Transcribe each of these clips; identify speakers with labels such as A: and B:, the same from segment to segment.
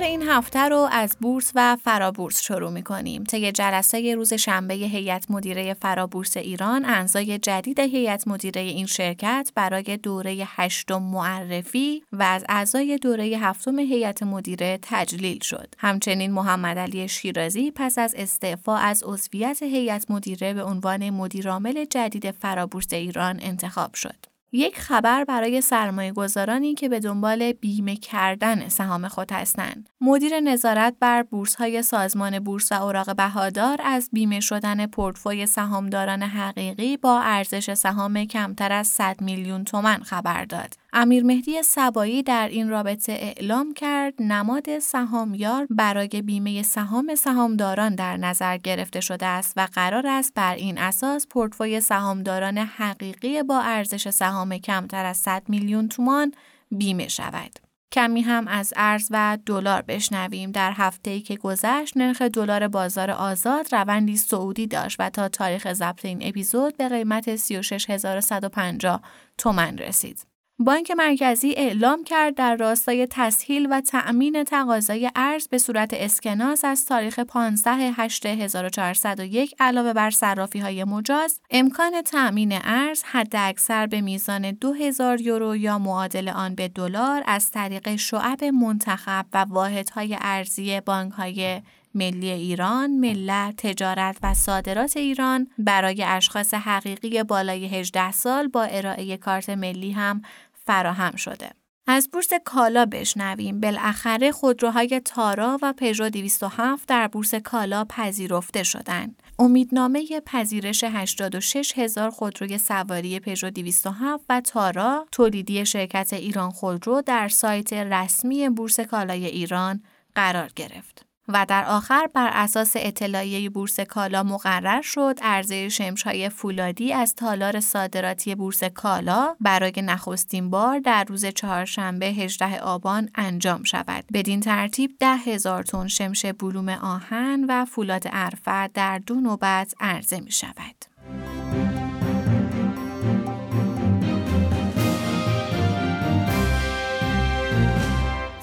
A: اخبار این هفته رو از بورس و فرابورس شروع می کنیم. طی جلسه روز شنبه هیئت مدیره فرابورس ایران انزای جدید هیئت مدیره این شرکت برای دوره هشتم معرفی و از اعضای دوره هفتم هیئت مدیره تجلیل شد. همچنین محمد علی شیرازی پس از استعفا از عضویت هیئت مدیره به عنوان مدیرعامل جدید فرابورس ایران انتخاب شد. یک خبر برای سرمایه گذارانی که به دنبال بیمه کردن سهام خود هستند. مدیر نظارت بر بورس های سازمان بورس و اوراق بهادار از بیمه شدن پورتفوی سهامداران حقیقی با ارزش سهام کمتر از 100 میلیون تومن خبر داد. امیر مهدی سبایی در این رابطه اعلام کرد نماد سهامیار برای بیمه سهام سهامداران در نظر گرفته شده است و قرار است بر این اساس پورتفوی سهامداران حقیقی با ارزش سهام کمتر از 100 میلیون تومان بیمه شود. کمی هم از ارز و دلار بشنویم در هفته ای که گذشت نرخ دلار بازار آزاد روندی سعودی داشت و تا تاریخ ضبط این اپیزود به قیمت 36150 تومن رسید. بانک مرکزی اعلام کرد در راستای تسهیل و تأمین تقاضای ارز به صورت اسکناس از تاریخ 15 8 1401 علاوه بر صرافی های مجاز امکان تأمین ارز حداکثر به میزان 2000 یورو یا معادل آن به دلار از طریق شعب منتخب و واحدهای ارزی بانک های ملی ایران، ملت، تجارت و صادرات ایران برای اشخاص حقیقی بالای 18 سال با ارائه کارت ملی هم فراهم شده. از بورس کالا بشنویم بالاخره خودروهای تارا و پژو 207 در بورس کالا پذیرفته شدند. امیدنامه پذیرش 86 هزار خودروی سواری پژو 207 و تارا تولیدی شرکت ایران خودرو در سایت رسمی بورس کالای ایران قرار گرفت. و در آخر بر اساس اطلاعیه بورس کالا مقرر شد عرضه شمشهای فولادی از تالار صادراتی بورس کالا برای نخستین بار در روز چهارشنبه 18 آبان انجام شود. بدین ترتیب ده هزار تن شمش بلوم آهن و فولاد عرفه در دو نوبت عرضه می شود.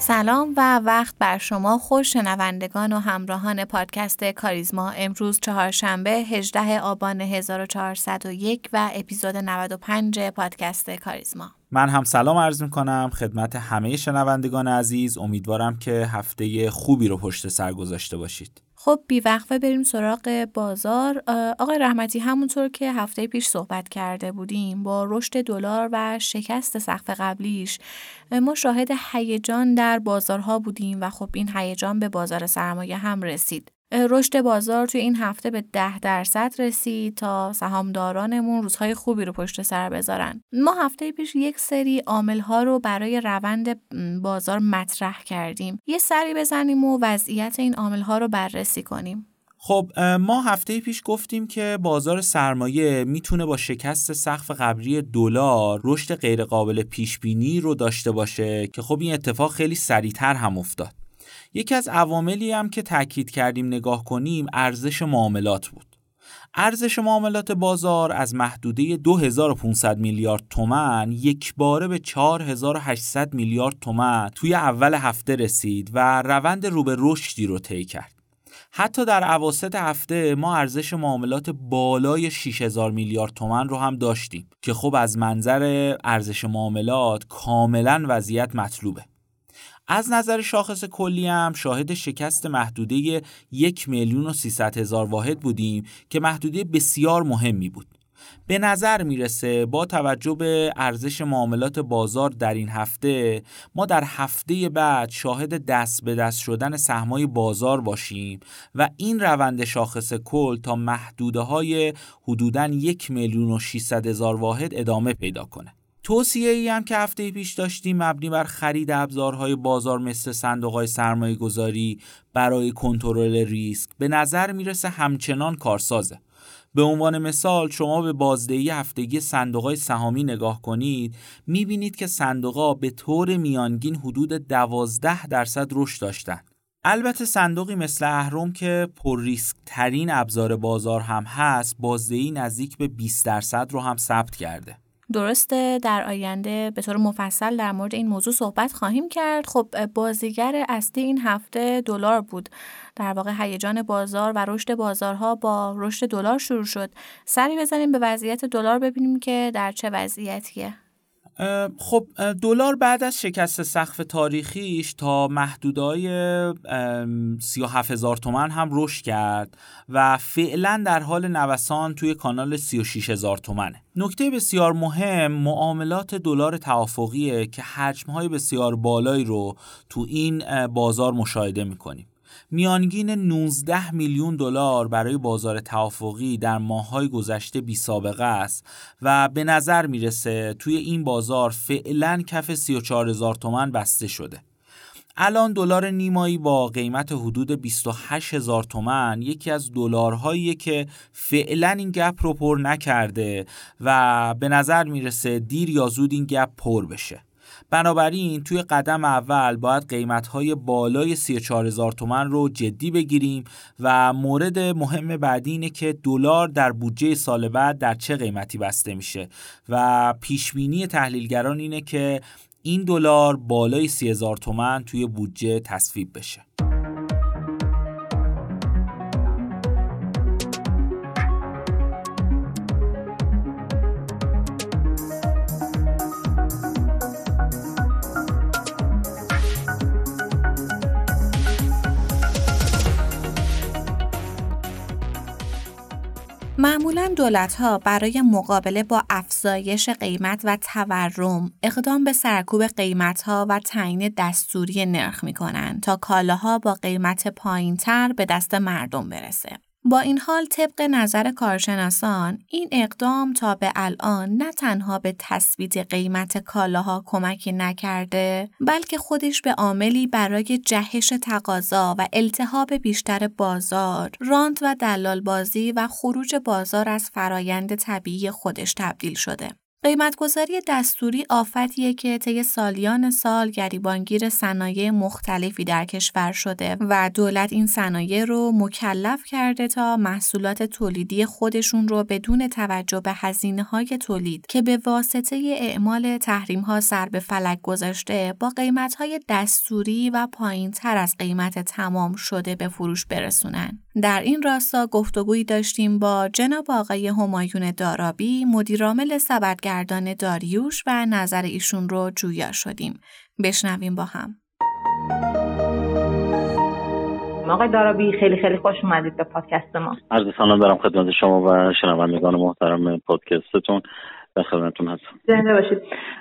A: سلام و وقت بر شما خوش شنوندگان و همراهان پادکست کاریزما. امروز چهارشنبه 18 آبان 1401 و اپیزود 95 پادکست کاریزما.
B: من هم سلام عرض می کنم خدمت همه شنوندگان عزیز. امیدوارم که هفته خوبی رو پشت سر گذاشته باشید.
A: خب بیوقفه بریم سراغ بازار. آقای رحمتی همونطور که هفته پیش صحبت کرده بودیم با رشد دلار و شکست سقف قبلیش ما شاهد هیجان در بازارها بودیم و خب این هیجان به بازار سرمایه هم رسید. رشد بازار توی این هفته به ده درصد رسید تا سهامدارانمون روزهای خوبی رو پشت سر بذارن. ما هفته پیش یک سری عامل ها رو برای روند بازار مطرح کردیم. یه سری بزنیم و وضعیت این عامل ها رو بررسی کنیم.
B: خب ما هفته پیش گفتیم که بازار سرمایه می‌تونه با شکست سقف قبلی دلار رشد غیرقابل پیش بینی رو داشته باشه که خب این اتفاق خیلی سریعتر هم افتاد. یکی از عواملی هم که تاکید کردیم نگاه کنیم ارزش معاملات بود. ارزش معاملات بازار از محدوده 2500 میلیارد تومن یک باره به 4800 میلیارد تومن توی اول هفته رسید و روند رو به رشدی رو طی کرد. حتی در عواسط هفته ما ارزش معاملات بالای 6000 میلیارد تومن رو هم داشتیم که خب از منظر ارزش معاملات کاملا وضعیت مطلوبه. از نظر شاخص کلی هم شاهد شکست محدوده یک میلیون و سیصد هزار واحد بودیم که محدوده بسیار مهمی بود. به نظر می‌رسه با توجه به ارزش معاملات بازار در این هفته ما در هفته بعد شاهد دست به دست شدن سهمای بازار باشیم و این روند شاخص کل تا محدوده های حدوداً یک میلیون و هزار واحد ادامه پیدا کنه. توصیه ای هم که هفته پیش داشتیم مبنی بر خرید ابزارهای بازار مثل صندوق های سرمایه گذاری برای کنترل ریسک به نظر می‌رسه همچنان کارسازه. به عنوان مثال شما به بازدهی هفتگی صندوق های سهامی نگاه کنید می‌بینید که صندوق به طور میانگین حدود 12 درصد رشد داشتن. البته صندوقی مثل اهرم که پر ریسک ترین ابزار بازار هم هست بازدهی نزدیک به 20 درصد رو هم ثبت کرده.
A: درسته در آینده به طور مفصل در مورد این موضوع صحبت خواهیم کرد. خب بازیگر اصلی این هفته دلار بود. در واقع هیجان بازار و رشد بازارها با رشد دلار شروع شد. سری بزنیم به وضعیت دلار ببینیم که در چه وضعیتیه.
B: خب دلار بعد از شکست سقف تاریخیش تا محدودای 37 هزار تومن هم رشد کرد و فعلا در حال نوسان توی کانال 36 هزار تومنه. نکته بسیار مهم معاملات دلار توافقیه که حجمهای بسیار بالایی رو تو این بازار مشاهده می‌کنیم. میانگین 19 میلیون دلار برای بازار توافقی در ماههای گذشته بی سابقه است و به نظر می‌رسه توی این بازار فعلا کف 34 هزار تومن بسته شده. الان دلار نیمایی با قیمت حدود 28 هزار تومن یکی از دلارهایی که فعلا این گپ رو پر نکرده و به نظر می‌رسه دیر یا زود این گپ پر بشه. بنابراین توی قدم اول باید قیمتهای بالای 34 هزار تومن رو جدی بگیریم و مورد مهم بعدی اینه که دلار در بودجه سال بعد در چه قیمتی بسته میشه. و پیشبینی تحلیلگران اینه که این دلار بالای 30 هزار تومن توی بودجه تصویب بشه.
A: معمولا دولت ها برای مقابله با افزایش قیمت و تورم اقدام به سرکوب قیمت ها و تعیین دستوری نرخ می کنند تا کالاها با قیمت پایین تر به دست مردم برسه. با این حال طبق نظر کارشناسان این اقدام تا به الان نه تنها به تثبیت قیمت کالاها کمکی نکرده بلکه خودش به عاملی برای جهش تقاضا و التهاب بیشتر بازار راند و دلال بازی و خروج بازار از فرایند طبیعی خودش تبدیل شده. قیمتگذاری دستوری آفتیه که طی سالیان سال گریبانگیر صنایع مختلفی در کشور شده و دولت این صنایع رو مکلف کرده تا محصولات تولیدی خودشون رو بدون توجه به هزینه های تولید که به واسطه اعمال تحریم ها سر به فلک گذاشته با قیمت های دستوری و پایین تر از قیمت تمام شده به فروش برسونن. در این راستا گفتگویی داشتیم با جناب آقای همایون دارابی مدیرعامل سبدگردان داریوش و نظر ایشون رو جویا شدیم. بشنویم با هم.
C: آقای دارابی خیلی خیلی خوش اومدید به پادکست ما.
D: عرض سلام دارم خدمت شما و شنوندگان محترم پادکستتون. در خدمتتون هستم.
C: زنده باشید.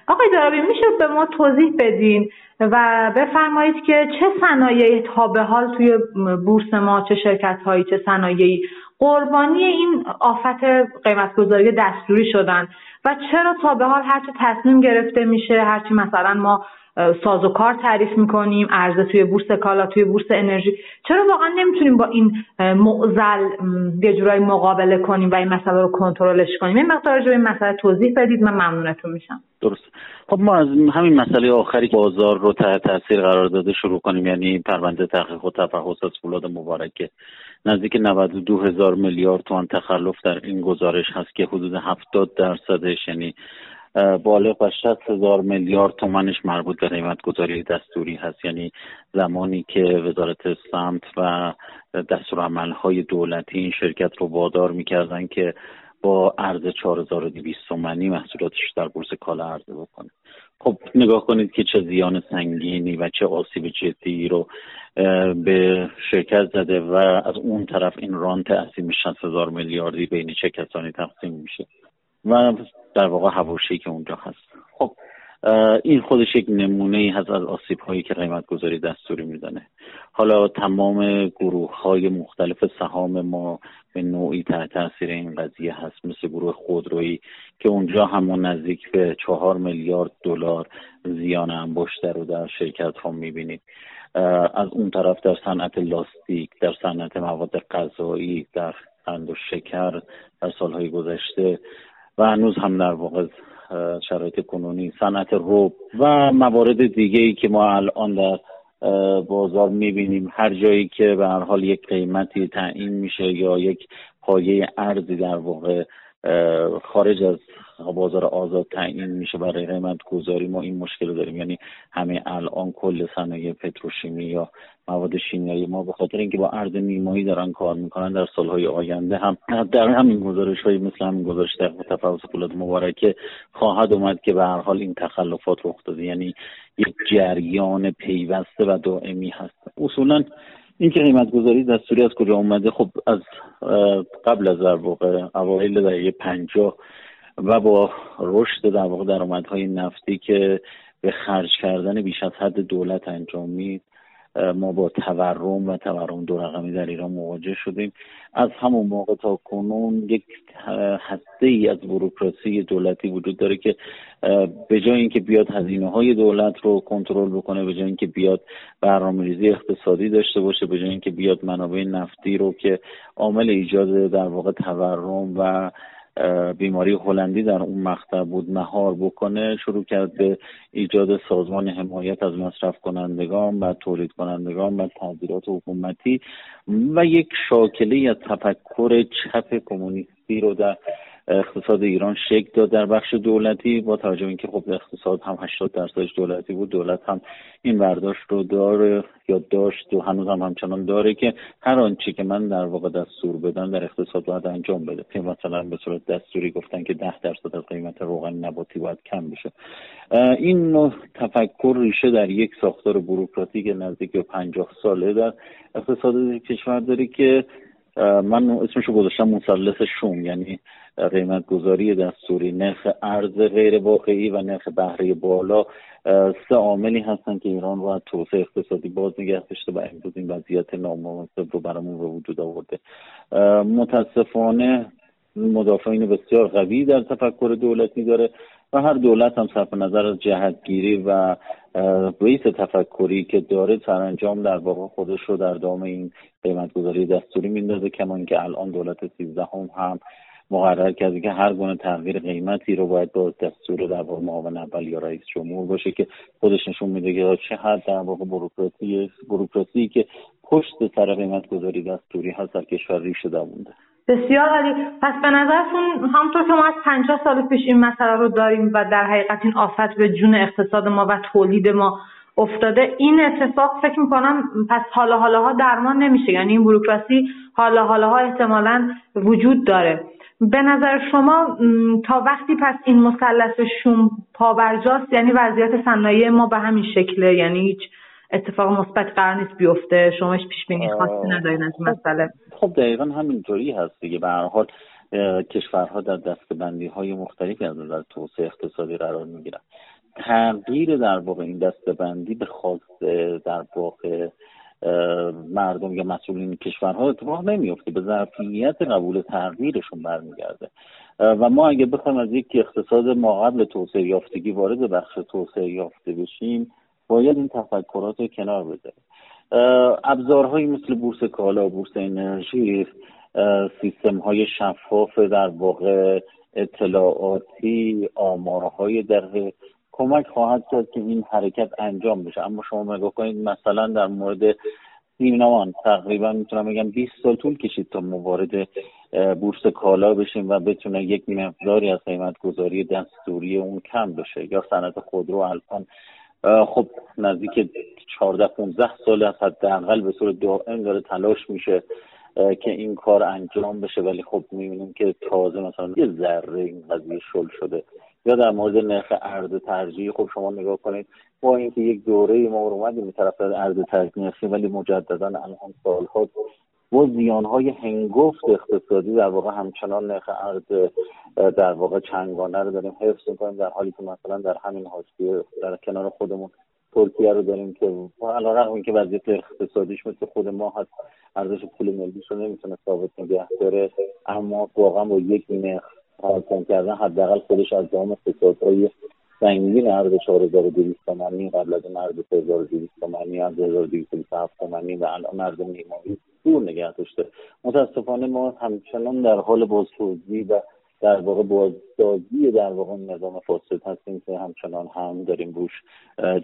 C: آقای دارابی میشه به ما توضیح بدین و بفرمایید که چه صنایعی تا به حال توی بورس ما چه شرکت هایی چه صنایعی قربانی این آفت قیمتگذاری دستوری شدن و چرا تا به حال هرچی تصمیم گرفته میشه هرچی مثلا ما ساز و کار تعریف می‌کنیم عرضه توی بورس کالا توی بورس انرژی چرا واقعا نمی‌تونیم با این معزل یه جورایی مقابله کنیم و این مسئله رو کنترلش کنیم؟ این مقدار به این مسئله توضیح بدید من ممنونتون میشم.
D: درست خب ما از همین مسئله آخری بازار رو تحت تاثیر قرار داده شروع کنیم یعنی پرونده تحقیق و تفحص از فولاد مبارکه. نزدیک 92 هزار میلیارد تومان تخلف در این گزارش هست که حدود 70 درصدش یعنی بالغ و 60 هزار میلیارد تومنش مربوط به قیمت گذاری دستوری هست. یعنی زمانی که وزارت سمت و های دولتی این شرکت رو وادار می‌کردن که با ارز 4200 تومانی محصولاتش در بورس کالا عرضه بکنه. خب نگاه کنید که چه زیان سنگینی و چه آسیب جدی رو به شرکت زده و از اون طرف این رانت عظیم 60 هزار میلیاردی بین چه کسانی تقسیم میشه و در واقع هواشی که اونجا هست. خب این خودش یک نمونه ای از آسیب هایی که قیمت گذاری دستوری می‌زنه حالا تمام گروه های مختلف سهام ما به نوعی تحت تاثیر این قضیه هست. مثل گروه خودرویی که اونجا همون نزدیک به چهار میلیارد دلار زیان انباشته رو در شرکت ها می‌بینید. از اون طرف در صنعت لاستیک در صنعت مواد غذایی در قند شکر در سالهای گذشته و هنوز هم در واقع شرایط کنونی صنعت روب و موارد دیگه ای که ما الان در بازار می‌بینیم. هر جایی که به هر حال یک قیمتی تعیین میشه یا یک پایه ارزی در واقع خارج از بازار آزاد تعیین میشه برای قیمت گذاری. ما این مشکل رو داریم. یعنی همه الان کل صنایع پتروشیمی یا مواد شیمیایی ما به خاطر اینکه با ارز نیمایی دارن کار می‌کنن در سالهای آینده هم در همین گزارش های مثل همین گزارش در تفاوت پولاد مبارکه خواهد اومد که به هر حال این تخلفات رخ داده. یعنی یک جریان پیوسته و دائمی هست. اصولا این که قیمت گذاری دستوری از کجا اومده خب از قبل از در واقع اوایل دهه پنجاه و با رشد در واقع درآمدهای نفتی که به خرج کردن بیش از حد دولت انجام مید ما با تورم و تورم دو رقمی در ایران مواجه شدیم. از همون موقع تا کنون یک هسته ای از بروکراسی دولتی وجود داره که به جای اینکه بیاد هزینه های دولت رو کنترل بکنه به جای اینکه بیاد برنامه‌ریزی اقتصادی داشته باشه به جای اینکه بیاد منابع نفتی رو که عامل ایجاد در واقع تورم و بیماری هلندی در اون مقطع بود مهار بکنه شروع کرد به ایجاد سازمان حمایت از مصرف کنندگان و تولید کنندگان و تغییرات حکومتی و یک شاکله از تفکر چپ کمونیستی رو در اقتصاد ایران شکل داد در بخش دولتی با توجه به اینکه خب اقتصاد هم 80 درصدش دولتی بود دولت هم این برداشت رو داره یا داشت و هنوز هم همچنان داره که هر آنچه که من در واقع دستور بدم در اقتصاد باید انجام بده. که مثلا به صورت دستوری گفتن که 10 درصد از قیمت روغن نباتی باید کم بشه. این نوع تفکر ریشه در یک ساختار بروکراتیک نزدیک به 50 ساله در اقتصاد کشور داره که من اسمشو گذاشتم مثلث شوم یعنی قیمت گذاری دستوری نرخ ارز غیر واقعی و نرخ بهره بالا سه عاملی هستن که ایران رو از توسعه اقتصادی باز نگه داشته و امروز این وضعیت نامناسب رو برامون به وجود آورده. متاسفانه مدافعین بسیار قوی در تفکر دولتی داره. و هر دولت هم صرف نظر از جهتگیری و بیس تفکری که داره سرانجام در واقع خودش رو در دام این قیمت گذاری دستوری میندازه کما اینکه الان دولت سیزدهم هم مقرر کرده که هر گونه تغییر قیمتی رو باید با دستور در واقع معاون اول یا رئیس جمهور باشه که خودش نشون میده که چه حد در واقع بروکراسی بروکراسی که پشت سر قیمت گذاری دستوری هست در کشور ریشه دوونده
C: بسیار عالی. پس به نظرتون همطور که ما از پنجاه سال پیش این مسئله رو داریم و در حقیقت این آفت به جون اقتصاد ما و تولید ما افتاده این اتفاق فکر می‌کنم پس حالا حالا ها درمان نمیشه. یعنی این بروکراسی حالا حالا ها احتمالا وجود داره. به نظر شما تا وقتی پس این مثلث شوم پابرجاست یعنی وضعیت صنایع ما به همین شکله یعنی هیچ اتفاق مثبت قرار نیست بیفته شما هیچ پیش بینی خاصی ندارین از
D: خب،
C: مسئله.
D: خب دقیقا همینطوری هست دیگه. به هر حال کشورها در دستبندی های مختلفی از نظر توسعه اقتصادی قرار می‌گیرن. تغییر در واقع این دستبندی به خواست در واقع مردم یا مسئولین کشورها اتفاق نمیفته به ظرفیت قبول تغییرشون برمیگرده. و ما اگه بخوایم از یک اقتصاد ما قبل توسعه یافتگی وارد بخش توسعه یافته بشیم باید این تفکرات رو کنار بذاریم ابزارهایی مثل بورس کالا بورس انرژی سیستم های شفاف در واقع اطلاعاتی آمارهای در کمک خواهد کرد که این حرکت انجام بشه. اما شما نگاه کنید مثلا در مورد سیمنوان تقریبا می‌تونم بگم 20 سال طول کشید تا موارد بورس کالا بشیم و بتونه یک مقداری از قیمت گذاری دستوری اون کم بشه یا صنعت خودرو الان خب نزدیک 14 15 سال از حداقل به صورت دائم داره تلاش میشه که این کار انجام بشه. ولی خب می‌بینیم که تازه مثلا یه ذره این قضیه شل شده. یا در مورد نرخ ارز ترجیح خب شما نگاه کنید با اینکه یک دوره ما اومدیم طرف ارز ترجیح ولی مجددا الان سالها و زیانهای هنگفت اقتصادی در واقع همچنان نرخ ارز در واقع چنگانه رو داریم حفظ می‌کنیم در حالی که مثلا در همین حاشیه در کنار خودمون ترکیه رو داریم که علیرغم اینکه وضعیت اقتصادیش مثل خود ما هست ارزش پول ملیش رو نمی‌تونه ثابت نگه داره اما واقعا با یک نرخ حاکم کردن حداقل خودش از دام اقتصادهای سنگین ارز 4200 تومانی قبل از اون ارز 3200 تومانی ارز 1227 تومانی و الان ارز نیمایی. دور نگه داشته. متاسفانه ما همچنان در حال بازسازی و در واقع بازسازی در واقع نظام فاسد هستیم که همچنان هم داریم روش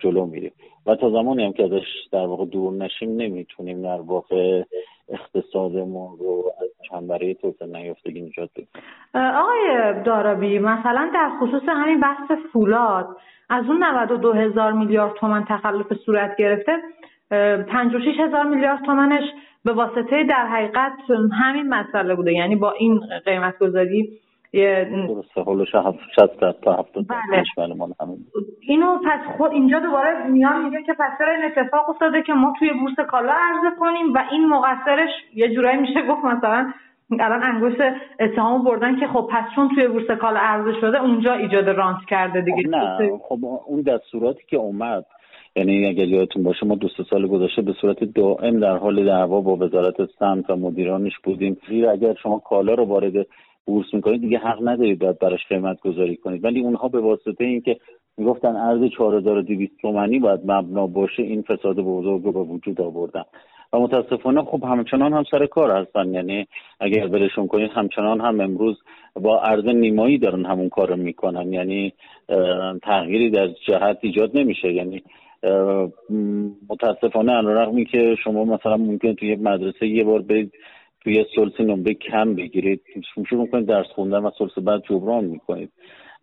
D: جلو میریم. و تا زمانی هم که ازش در واقع دور نشیم نمی‌تونیم در واقع اقتصادمون رو از چنبره توسعه نیافتگی نجات بدیم.
C: آقای دارابی مثلا در خصوص همین بحث فولاد از اون 92 هزار میلیارد تومن تخلف صورت گرفته 56 هزار میلیارد تومنش به واسطه در حقیقت همین مسئله بوده. یعنی با این قیمت گذاری
D: تا بله.
C: اینو پس خود اینجا دوباره میان میگه که پس این اتفاق افتاده که ما توی بورس کالا عرضه کنیم و این مقصرش یه جورایی میشه گفت مثلا الان انگشت اتهامو بردن که خب پس چون توی بورس کالا عرضه شده اونجا ایجاد رانت کرده دیگه.
D: خب نه خب اون دستوراتی که اومد. یعنی اگر یادتون باشه ما دو سال گذشته به صورت دائم در حال دعوا با وزارت سمت و مدیرانش بودیم. زیرا اگر شما کالا رو وارد بورس می‌کنید دیگه حق ندارید باید براش قیمت گذاری کنید. ولی اونها به واسطه اینکه می‌گفتن ارز 4200 تومانی باید مبنا باشه این فساد بزرگ رو به وجود آوردن. و متاسفانه خب همچنان هم سر کار هستن. یعنی اگر برشون کنید همچنان هم امروز با ارز نیمایی دارن همون کار رو می‌کنن. یعنی تغییری در جهت ایجاد نمیشه. یعنی متاسفانه علیرغم که شما مثلا ممکن توی مدرسه یه بار برید توی سلس نمره کم بگیرید. شروع کنید درس خوندن و سلس بعد جبران می‌کنید.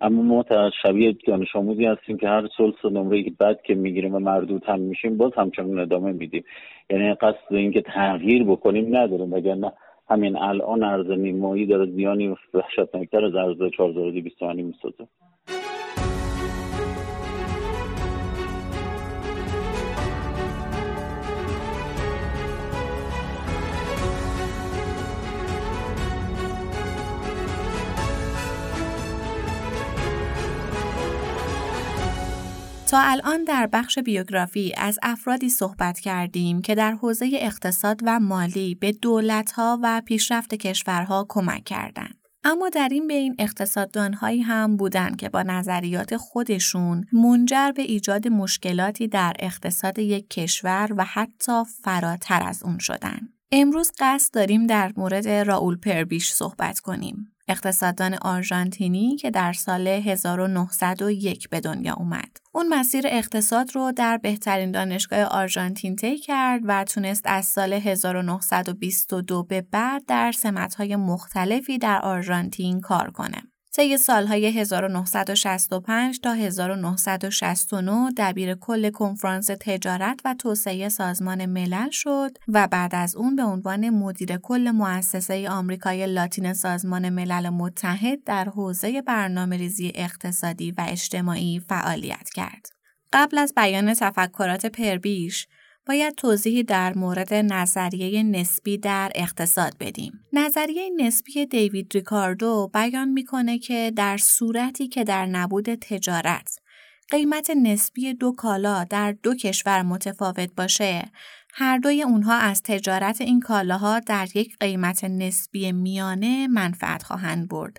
D: اما ما شبیه دانش آموزی هستیم که هر سلس نمره بعد که می‌گیریم و مردود هم میشیم باز همچنان ادامه میدیم. یعنی قصد اینکه تغییر بکنیم نداریم. وگرنه همین الان ارز نیمایی داره زیانی وحشتناکتر از ارز 4200 تومانی می‌سازه.
A: تا الان در بخش بیوگرافی از افرادی صحبت کردیم که در حوزه اقتصاد و مالی به دولتها و پیشرفت کشورها کمک کردند. اما در این بین اقتصاددانهایی هم بودند که با نظریات خودشون منجر به ایجاد مشکلاتی در اقتصاد یک کشور و حتی فراتر از اون شدن. امروز قصد داریم در مورد راول پربیش صحبت کنیم. اقتصاددان آرژانتینی که در سال 1901 به دنیا اومد. اون مسیر اقتصاد رو در بهترین دانشگاه آرژانتین طی کرد و تونست از سال 1922 به بعد در سمت‌های مختلفی در آرژانتین کار کنه. طی سالهای 1965 تا 1969 دبیر کل کنفرانس تجارت و توسعه سازمان ملل شد و بعد از اون به عنوان مدیر کل مؤسسه آمریکای لاتین سازمان ملل متحد در حوزه برنامه ریزی اقتصادی و اجتماعی فعالیت کرد. قبل از بیان تفکرات پربیش، باید توضیحی در مورد نظریه نسبی در اقتصاد بدیم. نظریه نسبی دیوید ریکاردو بیان می‌کنه که در صورتی که در نبود تجارت قیمت نسبی دو کالا در دو کشور متفاوت باشه هر دوی اونها از تجارت این کالاها در یک قیمت نسبی میانه منفعت خواهند برد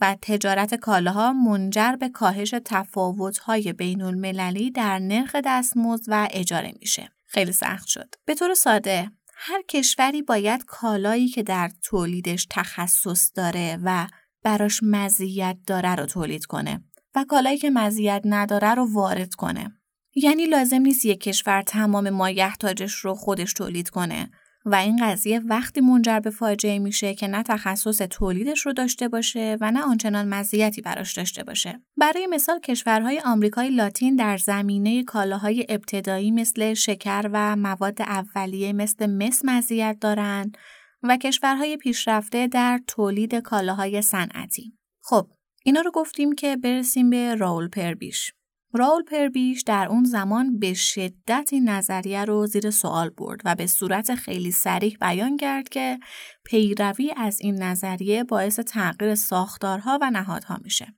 A: و تجارت کالاها منجر به کاهش تفاوت‌های بین المللی در نرخ دستمزد و اجاره میشه. خیلی سخت شد. به طور ساده هر کشوری باید کالایی که در تولیدش تخصص داره و براش مزیت داره رو تولید کنه و کالایی که مزیت نداره رو وارد کنه. یعنی لازم نیست یک کشور تمام مایحتاجش رو خودش تولید کنه و این قضیه وقتی منجر به فاجعه میشه که نه تخصص تولیدش رو داشته باشه و نه آنچنان مزیتی براش داشته باشه. برای مثال کشورهای آمریکای لاتین در زمینه کالاهای ابتدایی مثل شکر و مواد اولیه مثل مس مزیت دارند و کشورهای پیشرفته در تولید کالاهای صنعتی. خب اینا رو گفتیم که برسیم به راول پربیش. راول پربیش در اون زمان به شدت این نظریه رو زیر سوال برد و به صورت خیلی سریح بیان کرد که پیروی از این نظریه باعث تغییر ساختارها و نهادها میشه.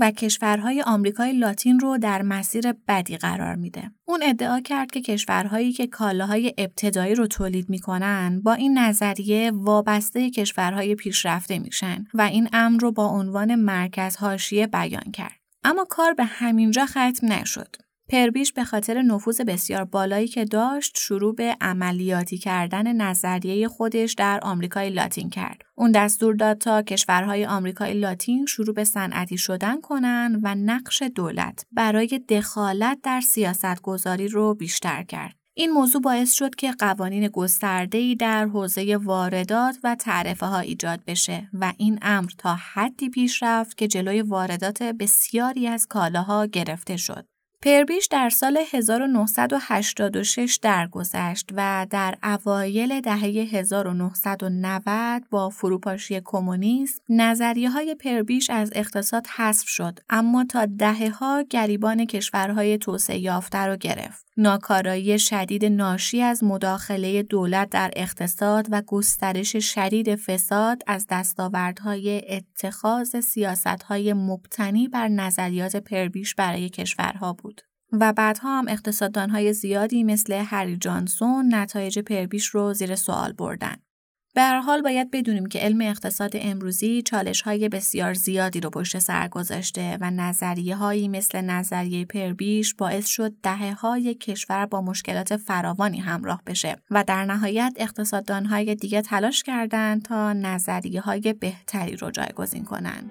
A: و کشورهای آمریکای لاتین رو در مسیر بدی قرار میده. اون ادعا کرد که کشورهایی که کالاهای ابتدایی رو تولید می‌کنن با این نظریه وابسته کشورهای پیشرفته میشن و این امر رو با عنوان مرکز حاشیه بیان کرد. اما کار به همینجا ختم نشد. پربیش به خاطر نفوذ بسیار بالایی که داشت شروع به عملیاتی کردن نظریه خودش در آمریکای لاتین کرد. اون دستور داد تا کشورهای آمریکای لاتین شروع به صنعتی شدن کنند و نقش دولت برای دخالت در سیاست گذاری رو بیشتر کرد. این موضوع باعث شد که قوانین گسترده‌ای در حوزه واردات و تعرفه ها ایجاد بشه و این امر تا حدی پیش رفت که جلوی واردات بسیاری از کالاها گرفته شد. پربیش در سال 1986 درگذشت و در اوایل دهه 1990 با فروپاشی کمونیسم نظریه های پربیش از اقتصاد حذف شد اما تا دهه ها گریبان کشورهای توسعه یافته را گرفت. ناکارایی شدید ناشی از مداخله دولت در اقتصاد و گسترش شدید فساد از دستاوردهای اتخاذ سیاستهای مبتنی بر نظریات پربیش برای کشورها بود. و بعدها هم اقتصاددانهای زیادی مثل هری جانسون نتایج پربیش رو زیر سوال بردن. به هر حال باید بدونیم که علم اقتصاد امروزی چالش های بسیار زیادی رو پشت سر گذاشته و نظریه هایی مثل نظریه پربیش باعث شد دهه های کشور با مشکلات فراوانی همراه بشه و در نهایت اقتصاددان های دیگه تلاش کردند تا نظریه های بهتری رو جایگزین کنند.